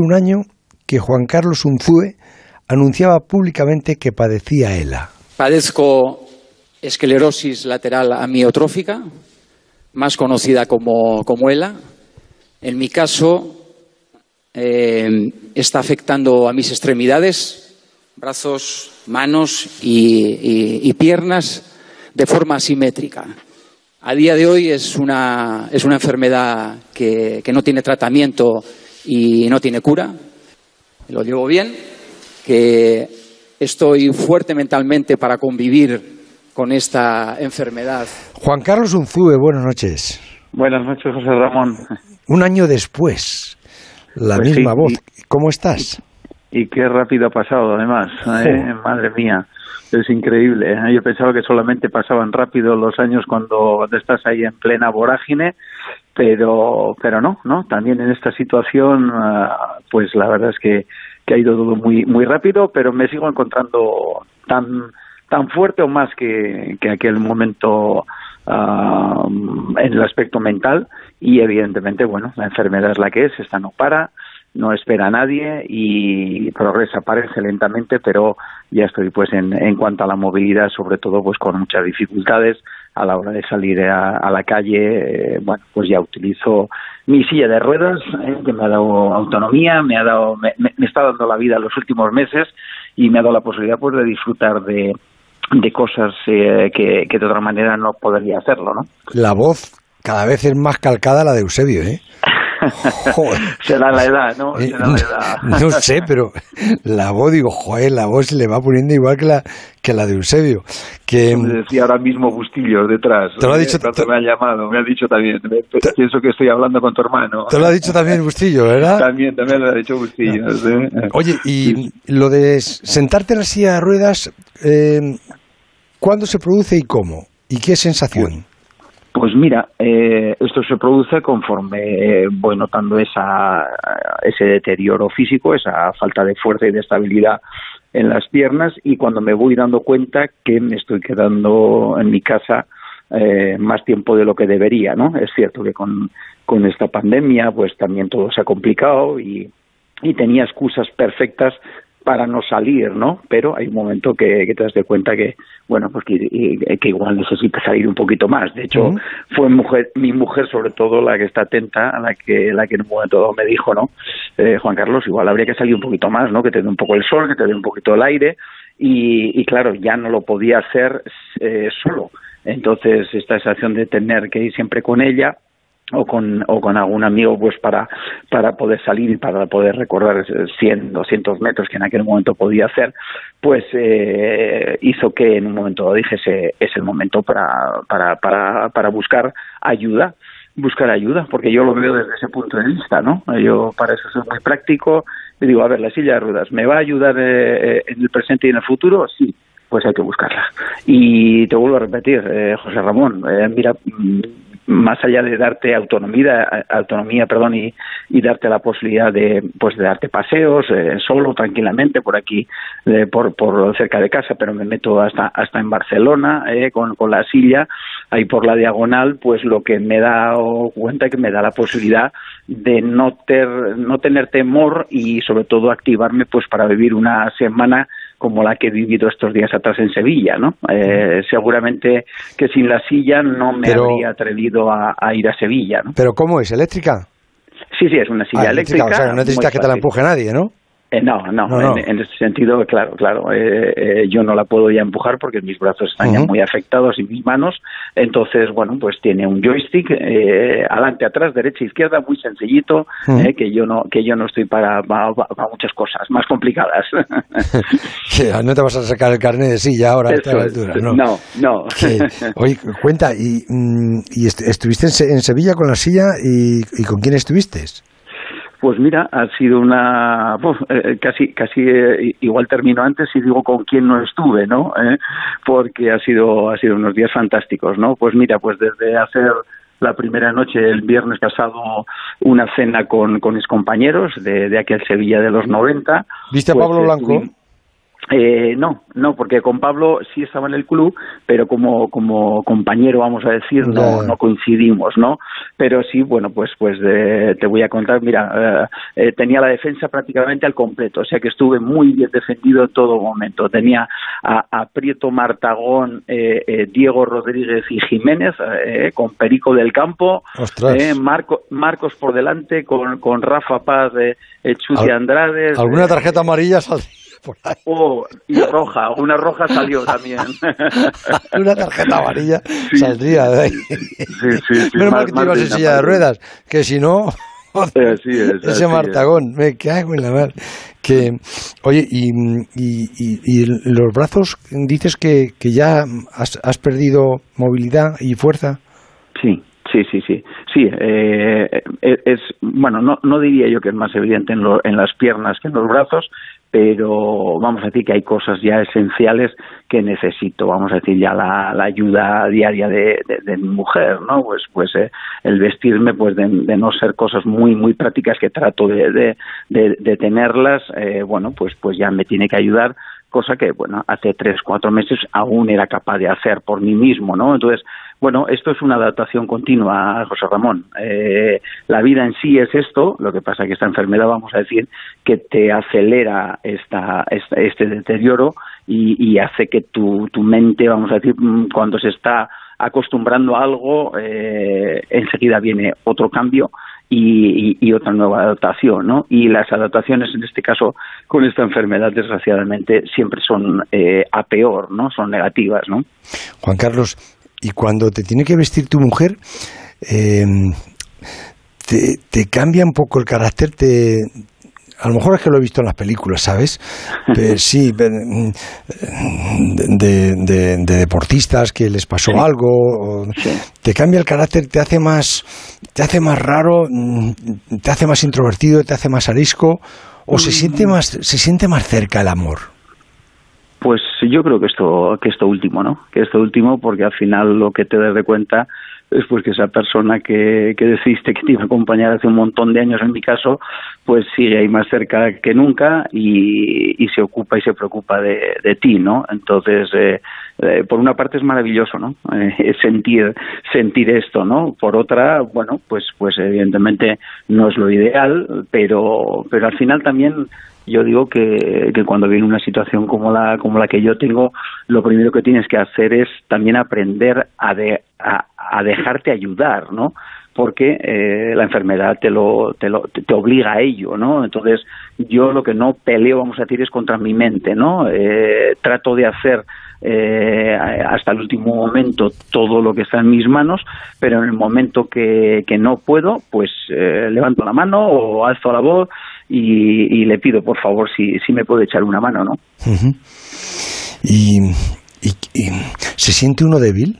un año que Juan Carlos Unzúe anunciaba públicamente que padecía ELA. Padezco esclerosis lateral amiotrófica, más conocida como, como ELA. En mi caso, eh, está afectando a mis extremidades, brazos, manos y, piernas de forma asimétrica. A día de hoy es una, es una enfermedad que, que no tiene tratamiento y no tiene cura. Lo digo bien, que estoy fuerte mentalmente para convivir con esta enfermedad. Juan Carlos Unzúe, buenas noches. Buenas noches, José Ramón. Un año después, la pues misma voz. ¿Cómo estás? Y, qué rápido ha pasado, además. ¿eh? Madre mía, es increíble. ¿eh? Yo pensaba que solamente pasaban rápido los años cuando estás ahí en plena vorágine, pero, pero no, ¿no? También en esta situación, ah, pues la verdad es que, que ha ido todo muy, muy rápido, pero me sigo encontrando tan, tan fuerte o más que, que aquel momento ah, en el aspecto mental y evidentemente, bueno, la enfermedad es la que es, esta no para, no espera a nadie y progresa, parece lentamente, pero ya estoy pues en, en cuanto a la movilidad, sobre todo pues con muchas dificultades a la hora de salir a, la calle, eh, bueno, pues ya utilizo mi silla de ruedas, eh, que me ha dado autonomía, me ha dado, me, está dando la vida los últimos meses y me ha dado la posibilidad pues de disfrutar de, de cosas eh, que, que de otra manera no podría hacerlo, ¿no? La voz cada vez es más calcada la de Eusebio, ¿eh? Será la edad, ¿no? Eh, Será la edad. no sé, pero la voz, digo, joder, la voz se le va poniendo igual que la, que la de Eusebio. Que, me decía ahora mismo Bustillo detrás. Te lo ha dicho. me ha llamado, me ha dicho también. pienso que estoy hablando con tu hermano. Te lo ha dicho también Bustillo, ¿verdad? también, también lo ha dicho Bustillo. Oye, y lo de sentarte en la silla de ruedas, eh, ¿cuándo se produce y cómo? ¿Y qué sensación? Pues mira, eh, esto se produce conforme eh, voy notando esa, ese deterioro físico, esa falta de fuerza y de estabilidad en las piernas y cuando me voy dando cuenta que me estoy quedando en mi casa eh, más tiempo de lo que debería, ¿no? Es cierto que con, con esta pandemia pues también todo se ha complicado y, y tenía excusas perfectas para no salir, ¿no? Pero hay un momento que, te das de cuenta que, bueno, pues que, igual necesita salir un poquito más. De hecho, fue mujer, mi mujer sobre todo la que está atenta, a la que, la que en un momento me dijo, ¿no? Eh, Juan Carlos, igual habría que salir un poquito más, ¿no? Que te dé un poco el sol, que te dé un poquito el aire. Y, claro, ya no lo podía hacer eh, solo. Entonces, esta sensación de tener que ir siempre con ella, o con, o con algún amigo pues para, para poder salir y para poder recorrer 100, 200 metros que en aquel momento podía hacer, pues eh, hizo que en un momento dijese es el momento para, para, para, para buscar ayuda buscar ayuda, porque yo lo veo desde ese punto de vista, ¿no? Yo para eso soy muy práctico y digo, a ver, la silla de ruedas, ¿me va a ayudar eh, eh, en el presente y en el futuro? Sí, pues hay que buscarla. Y te vuelvo a repetir, José Ramón, mira, mm, más allá de darte autonomía, autonomía perdón, y, darte la posibilidad de, pues, de darte paseos eh, solo, tranquilamente, por aquí, eh, por, por cerca de casa, pero me meto hasta, hasta en Barcelona eh, con, con la silla, ahí por la diagonal, pues lo que me da cuenta que me da la posibilidad de no, ter, no tener temor y sobre todo activarme pues para vivir una semana como la que he vivido estos días atrás en Sevilla, ¿no? Eh, seguramente que sin la silla no me habría atrevido a, ir a Sevilla, ¿no? ¿Pero cómo es? ¿Eléctrica? Sí, sí, es una silla ah, eléctrica. O sea, no necesitas que te la empuje nadie, ¿no? Eh, no, no, En, ese sentido, claro, claro. Eh, eh, yo no la puedo ya empujar porque mis brazos están ya muy afectados y mis manos. Entonces, bueno, pues tiene un joystick adelante, atrás, derecha, izquierda, muy sencillito, que yo no que yo no estoy para, para, muchas cosas más complicadas. no te vas a sacar el carnet de silla ahora a esta altura, ¿no? No, no. Oye, cuenta, ¿y, mm, y estuviste en, Sevilla con la silla y, y con quién estuviste? Pues mira, ha sido una eh, eh, casi casi eh, igual termino antes y digo con quién no estuve, ¿no? porque ha sido ha sido unos días fantásticos, ¿no? Pues mira, pues desde hacer la primera noche el viernes pasado una cena con, con mis compañeros de, de aquel Sevilla de los 90. ¿Viste a pues, Pablo Blanco? Eh, no, no, porque con Pablo sí estaba en el club, pero como, como compañero, vamos a decir, no, no coincidimos, ¿no? Pero sí, bueno, pues, pues eh, te voy a contar, mira, eh, eh, tenía la defensa prácticamente al completo, o sea que estuve muy bien defendido en todo momento. Tenía a, a Prieto Martagón, Diego Rodríguez y Jiménez, con Perico del Campo, Marco, Marcos por delante, con, con Rafa Paz, eh, Chuti Andrade. ¿Alguna tarjeta amarilla Oh, y roja, una roja salió también. una tarjeta amarilla saldría de ahí. Sí, sí, Menos mal que te ibas en silla de ruedas, que si no... ese martagón, me cago en la mar. Que, oye, y, y, los brazos, dices que, que ya has, has perdido movilidad y fuerza. Sí, Sí, sí, sí. Sí, eh, es, bueno, no, no diría yo que es más evidente en, en las piernas que en los brazos, pero vamos a decir que hay cosas ya esenciales que necesito, vamos a decir ya la, ayuda diaria de, mi mujer, ¿no? Pues, pues eh, el vestirme, pues de, no ser cosas muy, muy prácticas que trato de, de, tenerlas, eh, bueno, pues, pues ya me tiene que ayudar cosa que, bueno, hace tres, cuatro meses aún era capaz de hacer por mí mismo, ¿no? Entonces, bueno, esto es una adaptación continua, José Ramón. Eh, la vida en sí es esto, lo que pasa que esta enfermedad, vamos a decir, que te acelera esta, este deterioro y, hace que tu, mente, vamos a decir, mm, cuando se está acostumbrando a algo, eh, enseguida viene otro cambio y, otra nueva adaptación, ¿no? Y las adaptaciones, en este caso, con esta enfermedad, desgraciadamente, siempre son eh, a peor, ¿no? Son negativas, ¿no? Juan Carlos, y cuando te tiene que vestir tu mujer, eh, te, te, cambia un poco el carácter, te, a lo mejor es que lo he visto en las películas, ¿sabes? sí, mm, de, de, deportistas que les pasó algo, te cambia el carácter, te hace más, te hace más raro, mm, te hace más introvertido, te hace más arisco, o se siente mm. más, se siente más cerca el amor. Pues yo creo que esto, que esto último, ¿no? Que esto último, porque al final lo que te das de cuenta es pues que esa persona que, que decidiste que te iba a acompañar hace un montón de años, en mi caso, pues sigue ahí más cerca que nunca y, y se ocupa y se preocupa de, de ti, ¿no? Entonces, eh, eh, por una parte es maravilloso, ¿no? Eh, sentir, sentir esto, ¿no? Por otra, bueno, pues, pues evidentemente no es lo ideal, pero, pero al final también yo digo que, cuando viene una situación como la, como la que yo tengo, lo primero que tienes que hacer es también aprender a, de, a dejarte ayudar, ¿no? porque eh, la enfermedad te lo, te lo te obliga a ello, ¿no? Entonces yo lo que no peleo, vamos a decir, es contra mi mente, ¿no? Eh, trato de hacer eh, hasta el último momento todo lo que está en mis manos, pero en el momento que, que no puedo, pues eh, levanto la mano o alzo la voz y, le pido, por favor, si, si me puede echar una mano, ¿no? y, y, ¿Se siente uno débil?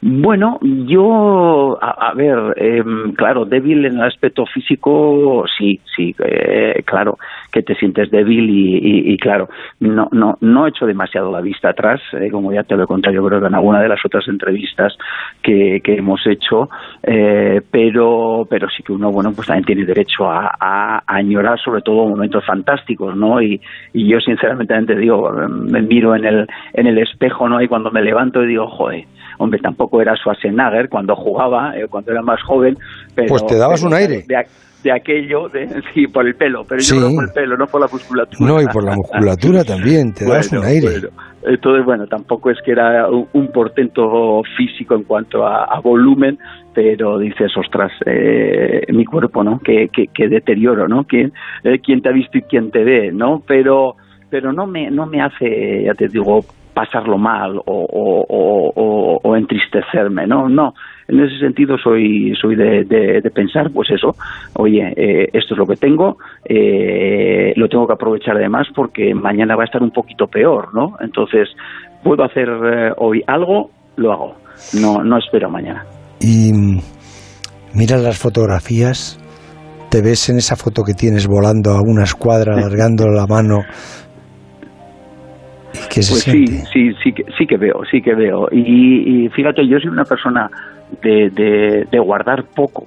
Bueno, yo, a, ver, em, claro, débil en el aspecto físico, sí, sí, eh, claro, que te sientes débil y, claro, no, no, no he hecho demasiado la vista atrás, eh, como ya te lo he contado yo creo que en alguna de las otras entrevistas que, que hemos hecho, eh, pero, pero sí que uno, bueno, pues también tiene derecho a, a, añorar sobre todo momentos fantásticos, ¿no? Y, y yo sinceramente te digo, me miro en el, en el espejo, ¿no? Y cuando me levanto y digo, joder, hombre, tampoco era Schwarzenegger cuando jugaba, eh, cuando era más joven. Pero, pues te dabas un aire. De, aquello, de, sí, por el pelo, pero yo no por el pelo, no por la musculatura. No, y por la musculatura también, te dabas un aire. Entonces, bueno, tampoco es que era un, portento físico en cuanto a, volumen, pero dices, ostras, eh, mi cuerpo, ¿no? Que, que, deterioro, ¿no? ¿Quién, eh, ¿Quién te ha visto y quién te ve, ¿no? Pero pero no me no me hace ya te digo pasarlo mal o, o, entristecerme, ¿no? No, en ese sentido soy, soy de, de, pensar, pues eso, oye, eh, esto es lo que tengo, eh, lo tengo que aprovechar además porque mañana va a estar un poquito peor, ¿no? Entonces, puedo hacer eh, hoy algo, lo hago, no, no espero mañana. Y mira las fotografías, te ves en esa foto que tienes volando a una escuadra, alargando la mano pues sí, sí, sí que, sí que veo, sí que veo. Y, fíjate, yo soy una persona de, de, guardar poco,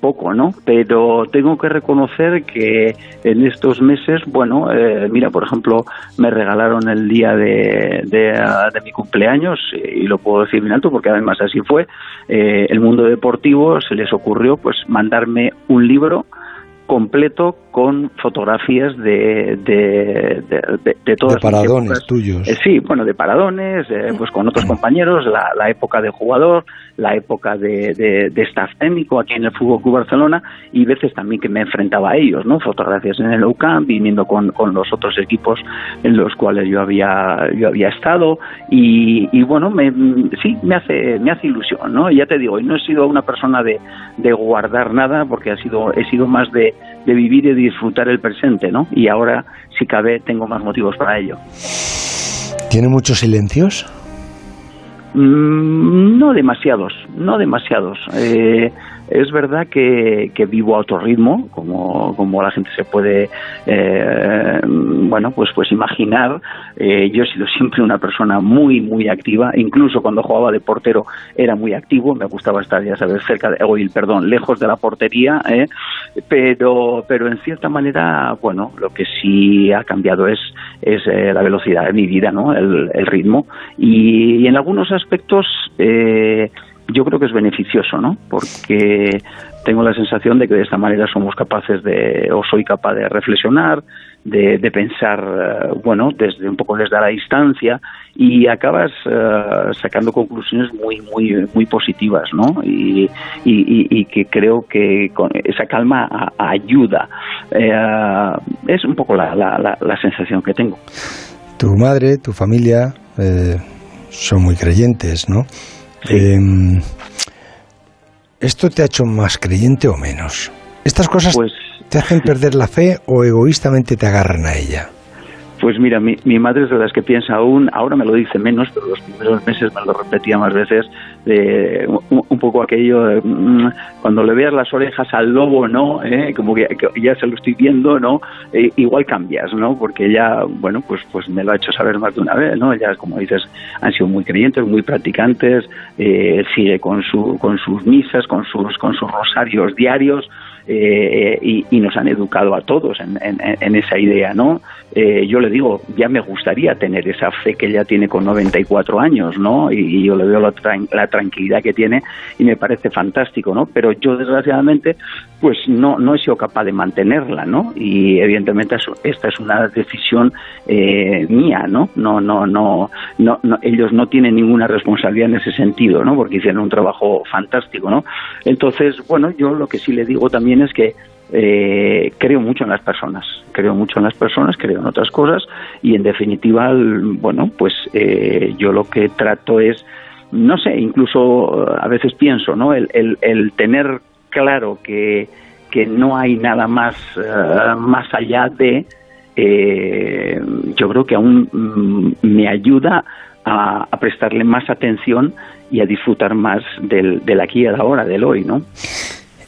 poco, ¿no? Pero tengo que reconocer que en estos meses, bueno, eh, mira, por ejemplo, me regalaron el día de, de, mi cumpleaños, y lo puedo decir bien alto porque además así fue, eh, el mundo deportivo se les ocurrió pues mandarme un libro completo con fotografías de, de, de, de todas de paradones tuyos. Eh, sí, bueno, de paradones, eh, pues con otros compañeros, la, la, época de jugador, la época de, de, staff técnico aquí en el Fútbol Club Barcelona y veces también que me enfrentaba a ellos, ¿no? Fotografías en el UCAM, viniendo con, con los otros equipos en los cuales yo había yo había estado y, y bueno, me, sí, me hace me hace ilusión, ¿no? Ya te digo, y no he sido una persona de, de guardar nada porque ha sido he sido más de, de vivir y disfrutar el presente, ¿no? Y ahora, si cabe, tengo más motivos para ello. ¿Tiene muchos silencios? Mm, no demasiados, no demasiados. Eh, es verdad que, vivo a otro ritmo, como, como la gente se puede, eh, bueno, pues, pues imaginar. Eh, yo he sido siempre una persona muy, muy activa. Incluso cuando jugaba de portero era muy activo. Me gustaba estar, ya sabes, cerca de, oír, perdón, lejos de la portería. ¿eh? Pero, pero en cierta manera, bueno, lo que sí ha cambiado es, es la velocidad de mi vida, ¿no? El, ritmo. Y, y, en algunos aspectos, eh, yo creo que es beneficioso, ¿no? Porque tengo la sensación de que de esta manera somos capaces de, o soy capaz de reflexionar, de, pensar, eh, bueno, desde un poco desde la distancia y acabas eh, sacando conclusiones muy, muy, muy positivas, ¿no? Y, y, que creo que con esa calma ayuda. Eh, es un poco la, la, la, sensación que tengo. Tu madre, tu familia son muy creyentes, ¿no? Em, ¿Esto te ha hecho más creyente o menos? ¿Estas cosas pues te hacen perder la fe o egoístamente te agarran a ella? Pues mira, mi, mi, madre es de las que piensa aún, ahora me lo dice menos, pero los primeros meses me lo repetía más veces, de un, poco aquello, de, mm, cuando le veas las orejas al lobo, ¿no? ¿Eh? Como que, ya se lo estoy viendo, ¿no? Eh, igual cambias, ¿no? Porque ella, bueno, pues, pues me lo ha hecho saber más de una vez, ¿no? Ya, como dices, han sido muy creyentes, muy practicantes, eh, sigue con, su, con sus misas, con sus, con sus rosarios diarios, eh, y, nos han educado a todos en, esa idea, ¿no? Eh, yo le digo, ya me gustaría tener esa fe que ella tiene con 94 años, ¿no? Y, yo le veo la, la, tranquilidad que tiene y me parece fantástico, ¿no? Pero yo, desgraciadamente, pues no, no he sido capaz de mantenerla, ¿no? Y evidentemente esta es una decisión eh, mía, ¿no? No, no, no, no, no, ellos no tienen ninguna responsabilidad en ese sentido, ¿no? Porque hicieron un trabajo fantástico, ¿no? Entonces, bueno, yo lo que sí le digo también es que eh, creo mucho en las personas, creo mucho en las personas, creo en otras cosas y en definitiva, bueno, pues eh, yo lo que trato es, no sé, incluso a veces pienso, ¿no? El, tener claro que, que, no hay nada más, eh, más allá de, yo creo que aún mm, me ayuda a, a, prestarle más atención y a disfrutar más del, aquí y ahora, del hoy, ¿no?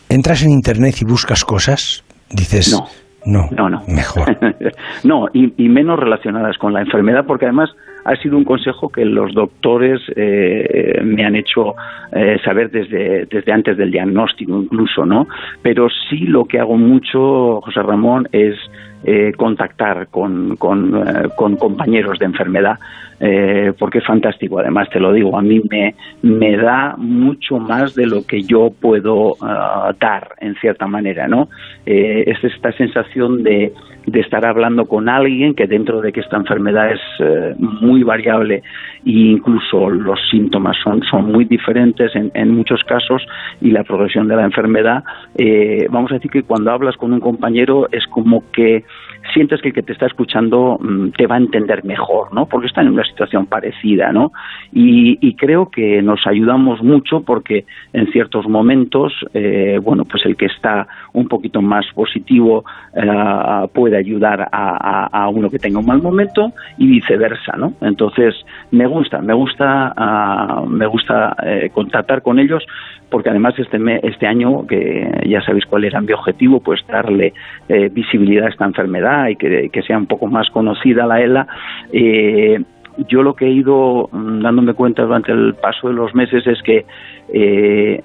Entras en internet y buscas cosas, dices, no, no, no, no. mejor. no, y, menos relacionadas con la enfermedad, porque además ha sido un consejo que los doctores eh, me han hecho eh, saber desde, desde antes del diagnóstico incluso, ¿no? Pero sí lo que hago mucho, José Ramón, es eh, contactar con, con, con, compañeros de enfermedad eh, porque es fantástico. Además, te lo digo, a mí me, me da mucho más de lo que yo puedo ah, dar, en cierta manera, ¿no? Eh, es esta sensación de, de estar hablando con alguien que dentro de que esta enfermedad es eh, muy variable e incluso los síntomas son, son muy diferentes en, muchos casos y la progresión de la enfermedad, eh, vamos a decir que cuando hablas con un compañero es como que sientes que el que te está escuchando mm, te va a entender mejor, ¿no? Porque está en una situación parecida, ¿no? Y, creo que nos ayudamos mucho porque en ciertos momentos, eh, bueno, pues el que está un poquito más positivo eh, ayudar a, uno que tenga un mal momento y viceversa, ¿no? Entonces me gusta, me gusta, ah, me gusta eh, contactar con ellos porque además este, este año, que ya sabéis cuál era mi objetivo, pues darle eh, visibilidad a esta enfermedad y que, sea un poco más conocida la ELA, eh, yo lo que he ido mm, dándome cuenta durante el paso de los meses es que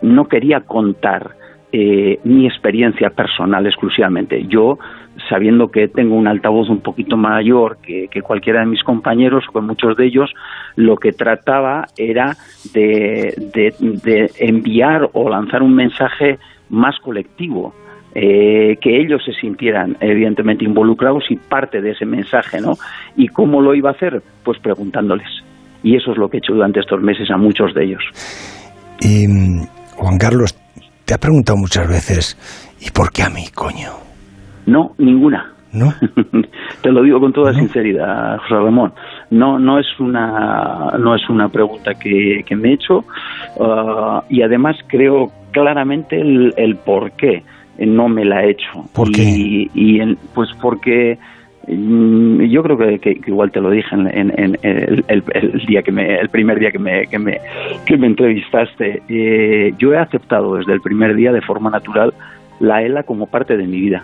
no quería contar mi experiencia personal exclusivamente. Yo, sabiendo que tengo un altavoz un poquito mayor que, cualquiera de mis compañeros o que muchos de ellos, lo que trataba era de, de enviar o lanzar un mensaje más colectivo eh, que ellos se sintieran evidentemente involucrados y parte de ese mensaje, ¿no? ¿Y cómo lo iba a hacer? Pues preguntándoles. Y eso es lo que he hecho durante estos meses a muchos de ellos. Y Juan Carlos, te ha preguntado muchas veces, ¿y por qué a mí, coño? No, ninguna. ¿No? Te lo digo con toda sinceridad, José Ramón. No, no es una, no es una pregunta que, me he hecho uh, y además creo claramente el, el por qué no me la he hecho. ¿Por qué? Y, pues porque mm, yo creo que, igual te lo dije en, el, día que me, el primer día que me, que me, que me entrevistaste. Eh, yo he aceptado desde el primer día de forma natural la ELA como parte de mi vida.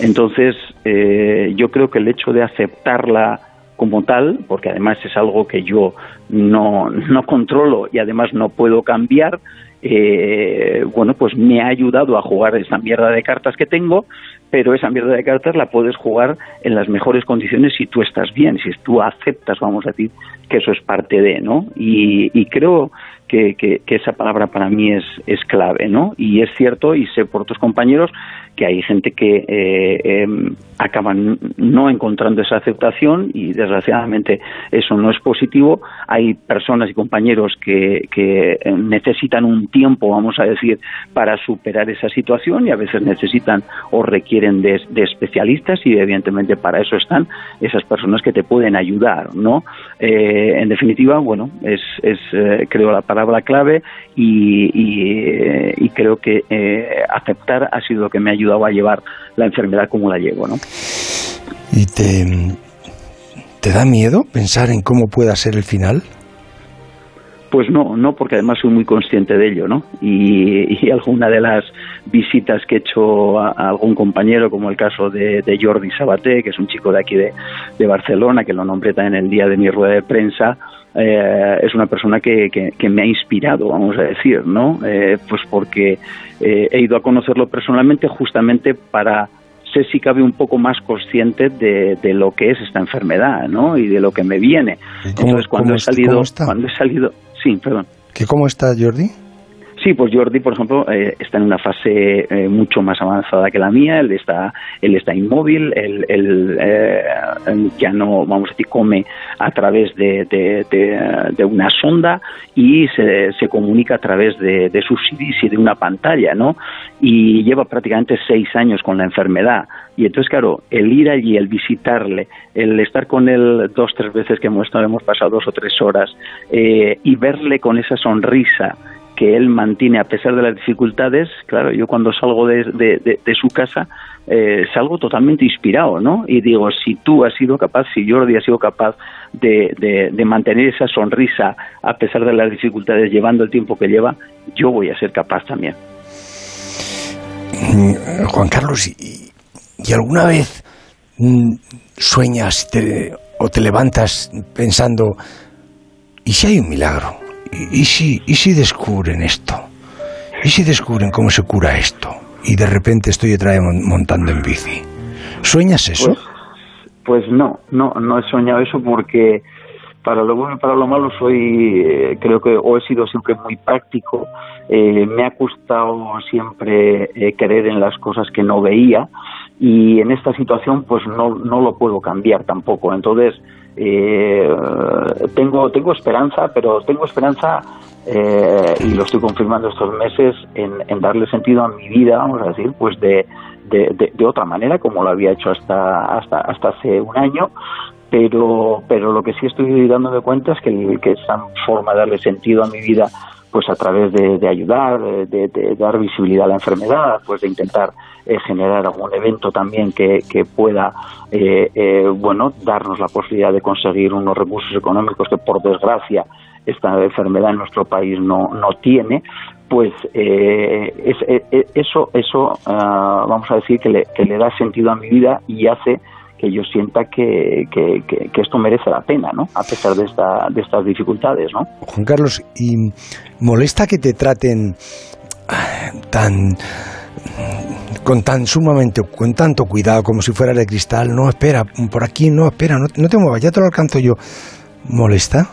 Entonces, eh, yo creo que el hecho de aceptarla como tal, porque además es algo que yo no, no controlo y además no puedo cambiar, eh, bueno, pues me ha ayudado a jugar esa mierda de cartas que tengo, pero esa mierda de cartas la puedes jugar en las mejores condiciones si tú estás bien, si tú aceptas, vamos a decir, que eso es parte de, ¿no? Y, y creo que, esa palabra para mí es, clave, ¿no? Y es cierto, y sé por otros compañeros, que hay gente que eh, em, acaban no encontrando esa aceptación y desgraciadamente eso no es positivo. Hay personas y compañeros que, que necesitan un tiempo, vamos a decir, para superar esa situación y a veces necesitan o requieren de, especialistas y evidentemente para eso están esas personas que te pueden ayudar, ¿no? Eh, en definitiva, bueno, es, eh, creo la palabra clave y, y, creo que aceptar ha sido lo que me ha ayudado a llevar la enfermedad como la llevo, ¿no? ¿Y te, te da miedo pensar en cómo pueda ser el final? Pues no, no, porque además soy muy consciente de ello, ¿no? Y, alguna de las visitas que he hecho a, algún compañero, como el caso de, Jordi Sabaté, que es un chico de aquí de, de Barcelona, que lo nombré también en el día de mi rueda de prensa, eh, es una persona que, que, me ha inspirado, vamos a decir, ¿no? Eh, pues porque eh, he ido a conocerlo personalmente justamente para ser si cabe un poco más consciente de, de, lo que es esta enfermedad, ¿no? Y de lo que me viene. Entonces cuando he salido, cuando he salido, sí, perdón. ¿Que cómo está Jordi? Sí, pues Jordi, por ejemplo, eh, está en una fase eh, mucho más avanzada que la mía. Él está, él está inmóvil, él, eh, ya no, vamos a decir, come a través de, de, una sonda y se, se, comunica a través de, de sus CDs y de una pantalla, ¿no? Y lleva prácticamente seis años con la enfermedad. Y entonces, claro, el ir allí, el visitarle, el estar con él dos, tres veces que hemos, hemos pasado dos o tres horas y verle con esa sonrisa que él mantiene a pesar de las dificultades. Claro, yo cuando salgo de, su casa eh, salgo totalmente inspirado, ¿no? Y digo, si tú has sido capaz, si Jordi ha sido capaz de, de, mantener esa sonrisa a pesar de las dificultades, llevando el tiempo que lleva, yo voy a ser capaz también. Mm, Juan Carlos, ¿y, y alguna vez mm, sueñas o te levantas pensando, ¿y si hay un milagro? ¿Y si, ¿y si descubren esto? ¿Y si descubren cómo se cura esto? Y de repente estoy otra vez montando en bici. ¿Sueñas eso? Pues, pues, no, no, no he soñado eso porque para lo bueno y para lo malo soy, eh, creo que o he sido siempre muy práctico, eh, me ha costado siempre eh, creer en las cosas que no veía y en esta situación pues no, no lo puedo cambiar tampoco. Entonces, eh, tengo, tengo esperanza, pero tengo esperanza, eh, y lo estoy confirmando estos meses, en, darle sentido a mi vida, vamos a decir, pues de, de, otra manera, como lo había hecho hasta, hasta, hasta hace un año, pero, pero lo que sí estoy dándome cuenta es que, que esa forma de darle sentido a mi vida pues a través de, ayudar, de, dar visibilidad a la enfermedad, pues de intentar eh, generar algún evento también que, pueda, eh, eh, bueno, darnos la posibilidad de conseguir unos recursos económicos que por desgracia esta enfermedad en nuestro país no, no tiene, pues eso, eso ah, vamos a decir que que le da sentido a mi vida y hace que yo sienta que, que, esto merece la pena, ¿no? A pesar de, esta, de estas dificultades, ¿no? Juan Carlos, ¿y molesta que te traten tan con tan sumamente, con tanto cuidado, como si fuera de cristal, no, espera, por aquí, no, espera, no, no te muevas, ya te lo alcanzo yo. ¿Molesta?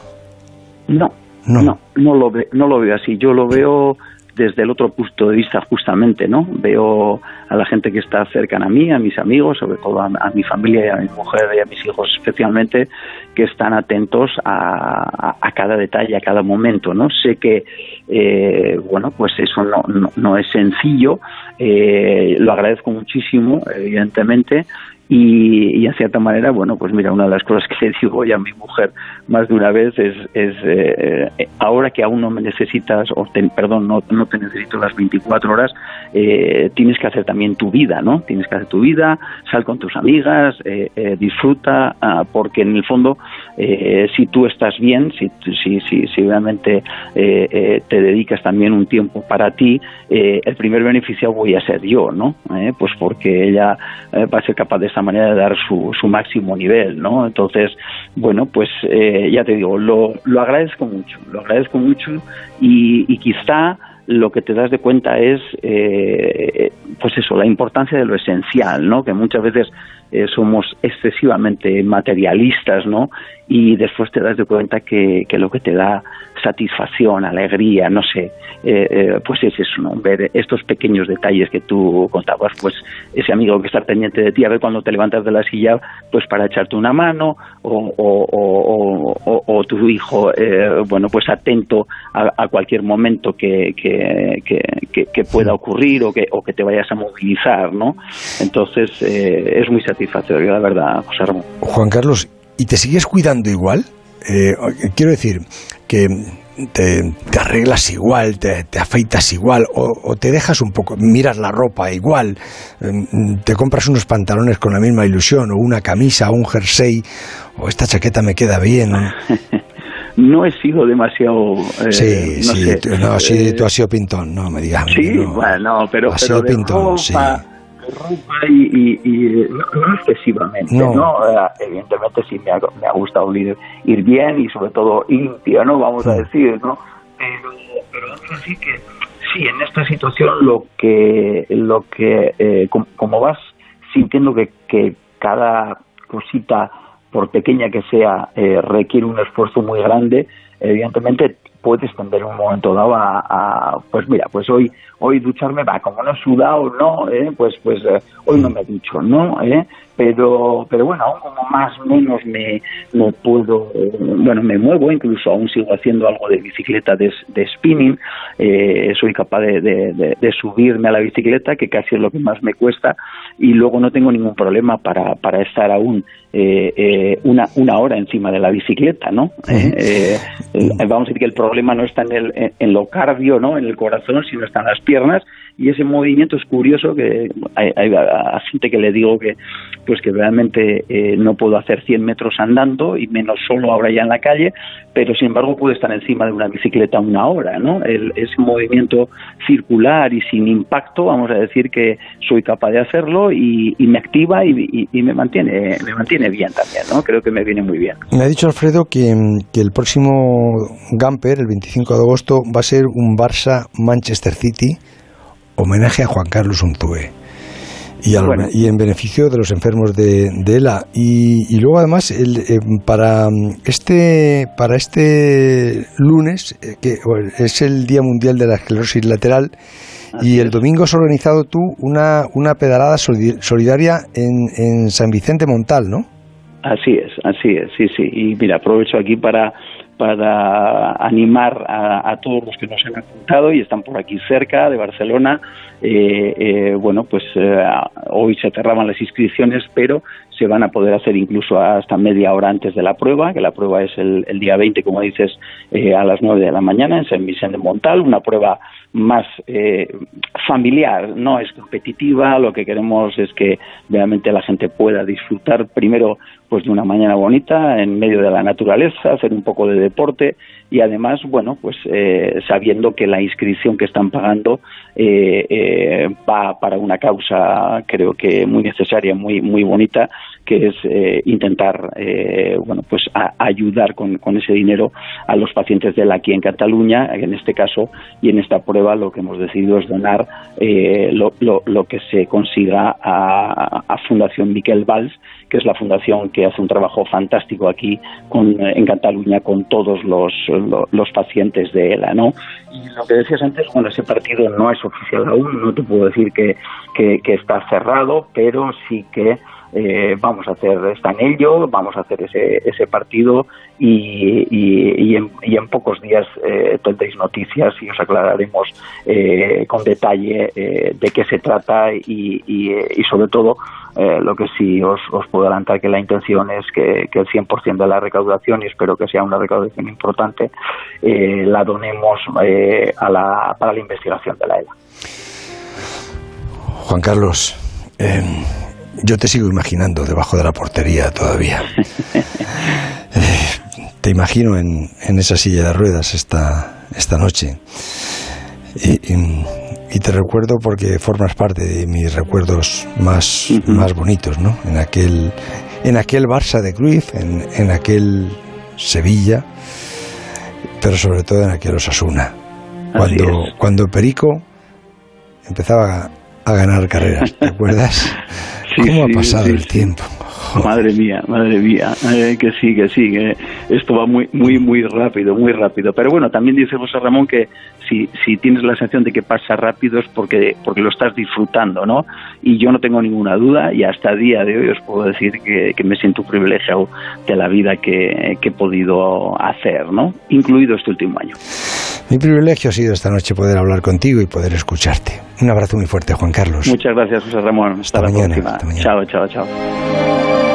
No, no, no, no lo, ve, no lo veo así. Yo lo veo desde el otro punto de vista justamente, ¿no? Veo a la gente que está cercana a mí, a mis amigos, sobre todo a, mi familia y a mi mujer y a mis hijos especialmente, que están atentos a, cada detalle, a cada momento, ¿no? Sé que, eh, bueno, pues eso no, no, es sencillo, eh, lo agradezco muchísimo, evidentemente, y, en cierta manera, bueno, pues mira, una de las cosas que le digo ya a mi mujer más de una vez es, es eh, ahora que aún no me necesitas, o perdón, no, no te necesito las 24 horas, eh, tienes que hacer también tu vida, ¿no? Tienes que hacer tu vida, sal con tus amigas, eh, disfruta, ah, porque en el fondo, si tú estás bien, si, si, si, si realmente te dedicas también un tiempo para ti, el primer beneficiado voy a ser yo, ¿no? pues porque ella va a ser capaz de estar manera de dar su, su máximo nivel, ¿no? Entonces, bueno, pues eh, ya te digo, lo, lo agradezco mucho, lo agradezco mucho y, y quizá lo que te das de cuenta es, eh, pues eso, la importancia de lo esencial, ¿no? Que muchas veces eh, somos excesivamente materialistas, ¿no? Y después te das de cuenta que, que lo que te da satisfacción, alegría, no sé, eh, eh, pues es eso, ¿no? ver estos pequeños detalles que tú contabas, pues ese amigo que está pendiente de ti, a ver cuando te levantas de la silla, pues para echarte una mano, o, o, o, tu hijo, eh, bueno, pues atento a, cualquier momento que, que, que, pueda ocurrir o que, o que te vayas a movilizar, ¿no? Entonces, es muy satisfactorio, la verdad, José Ramón. Juan Carlos, ¿y te sigues cuidando igual? quiero decir, que te, arreglas igual, te, afeitas igual, o, te dejas un poco, miras la ropa igual, em, te compras unos pantalones con la misma ilusión, o una camisa, o un jersey, o esta chaqueta me queda bien. no he sido demasiado. Eh, sí, sí, tú, no, sí, eh, tú has sido pintón, no me digas. Sí, bueno, pero. Has sido pintón, sí ropa y, y, no, excesivamente, ¿no? Evidentemente sí me ha, me ha gustado ir, ir, bien y sobre todo limpio, ¿no? Vamos a decir, ¿no? Pero, pero así que sí, en esta situación lo que, lo que eh, como, vas sintiendo que, que cada cosita, por pequeña que sea, eh, requiere un esfuerzo muy grande, evidentemente puedes tender un momento dado a, pues mira, pues hoy hoy ducharme va, como no he sudado, no, ¿eh? pues pues eh, hoy no me ducho, ¿no? ¿Eh? Pero pero bueno, aún como más o menos me, me puedo, bueno, me muevo, incluso aún sigo haciendo algo de bicicleta de, de spinning, eh, soy capaz de, de, de, subirme a la bicicleta, que casi es lo que más me cuesta, y luego no tengo ningún problema para, para estar aún eh, eh, una, una hora encima de la bicicleta, ¿no? Eh, vamos a decir que el problema no está en, el, en lo cardio, ¿no? En el corazón, sino está en las piernas y ese movimiento es curioso que hay, gente que le digo que pues que realmente eh, no puedo hacer 100 metros andando y menos solo ahora ya en la calle pero sin embargo puedo estar encima de una bicicleta una hora no El, ese movimiento circular y sin impacto vamos a decir que soy capaz de hacerlo y, me activa y, me mantiene me mantiene bien también no creo que me viene muy bien. Me ha dicho Alfredo que, que el próximo Gamper el 25 de agosto va a ser un Barça Manchester City homenaje a Juan Carlos Unzue. Y, y, en beneficio de los enfermos de, ELA. Y, luego además el, eh, para este para este lunes eh, que es el Día Mundial de la Esclerosis Lateral y el domingo has organizado tú una, una pedalada solidaria en, en San Vicente Montal, ¿no? Así es, así es, sí, sí. Y mira, aprovecho aquí para para animar a, todos los que nos han apuntado y están por aquí cerca de Barcelona. Eh, eh, bueno, pues eh, hoy se cerraban las inscripciones, pero se van a poder hacer incluso hasta media hora antes de la prueba, que la prueba es el, día 20, como dices, a las 9 de la mañana en San Vicente Montal, una prueba más familiar, no es competitiva, lo que queremos es que realmente la gente pueda disfrutar primero pues de una mañana bonita en medio de la naturaleza, hacer un poco de deporte y además, bueno, pues eh, sabiendo que la inscripción que están pagando, eh, eh, va para una causa creo que muy necesaria, muy muy bonita, que es eh, intentar eh, bueno pues ayudar con, ese dinero a los pacientes de la aquí en Cataluña, en este caso y en esta prueba lo que hemos decidido es donar lo, lo, lo, que se consiga a, a Fundación Miquel Valls que es la fundación que hace un trabajo fantástico aquí con, en Cataluña con todos los, los, pacientes de ELA, ¿no? Y lo que decías antes, bueno, ese partido no es oficial aún, no te puedo decir que, que está cerrado, pero sí que eh, vamos a hacer, está en ello, vamos a hacer ese, ese partido y, y, en, y en, pocos días eh, tendréis noticias y os aclararemos eh, con detalle eh, de qué se trata y, y sobre todo lo que sí os, os, puedo adelantar que la intención es que, que el 100% de la recaudación, y espero que sea una recaudación importante, la donemos a la, para la investigación de la ELA. Juan Carlos, yo te sigo imaginando debajo de la portería todavía. Eh, te imagino en, en, esa silla de ruedas esta, esta noche. Y, te recuerdo porque formas parte de mis recuerdos más, más bonitos, ¿no? En aquel, en aquel Barça de Cruz, en, en aquel Sevilla, pero sobre todo en aquel Osasuna. Cuando, cuando Perico empezaba a ganar carreras, ¿te acuerdas? ¿Cómo ha pasado el tiempo? Madre mía, madre mía, eh, que sí, que sí, que esto va muy, muy, muy rápido, muy rápido. Pero bueno, también dice José Ramón que si, si tienes la sensación de que pasa rápido es porque, porque lo estás disfrutando, ¿no? Y yo no tengo ninguna duda y hasta el día de hoy os puedo decir que, me siento privilegiado de la vida que, que he podido hacer, ¿no? Incluido este último año. Mi privilegio ha sido esta noche poder hablar contigo y poder escucharte. Un abrazo muy fuerte, Juan Carlos. Muchas gracias, José Ramón. Hasta, la próxima. Chao, chao, chao.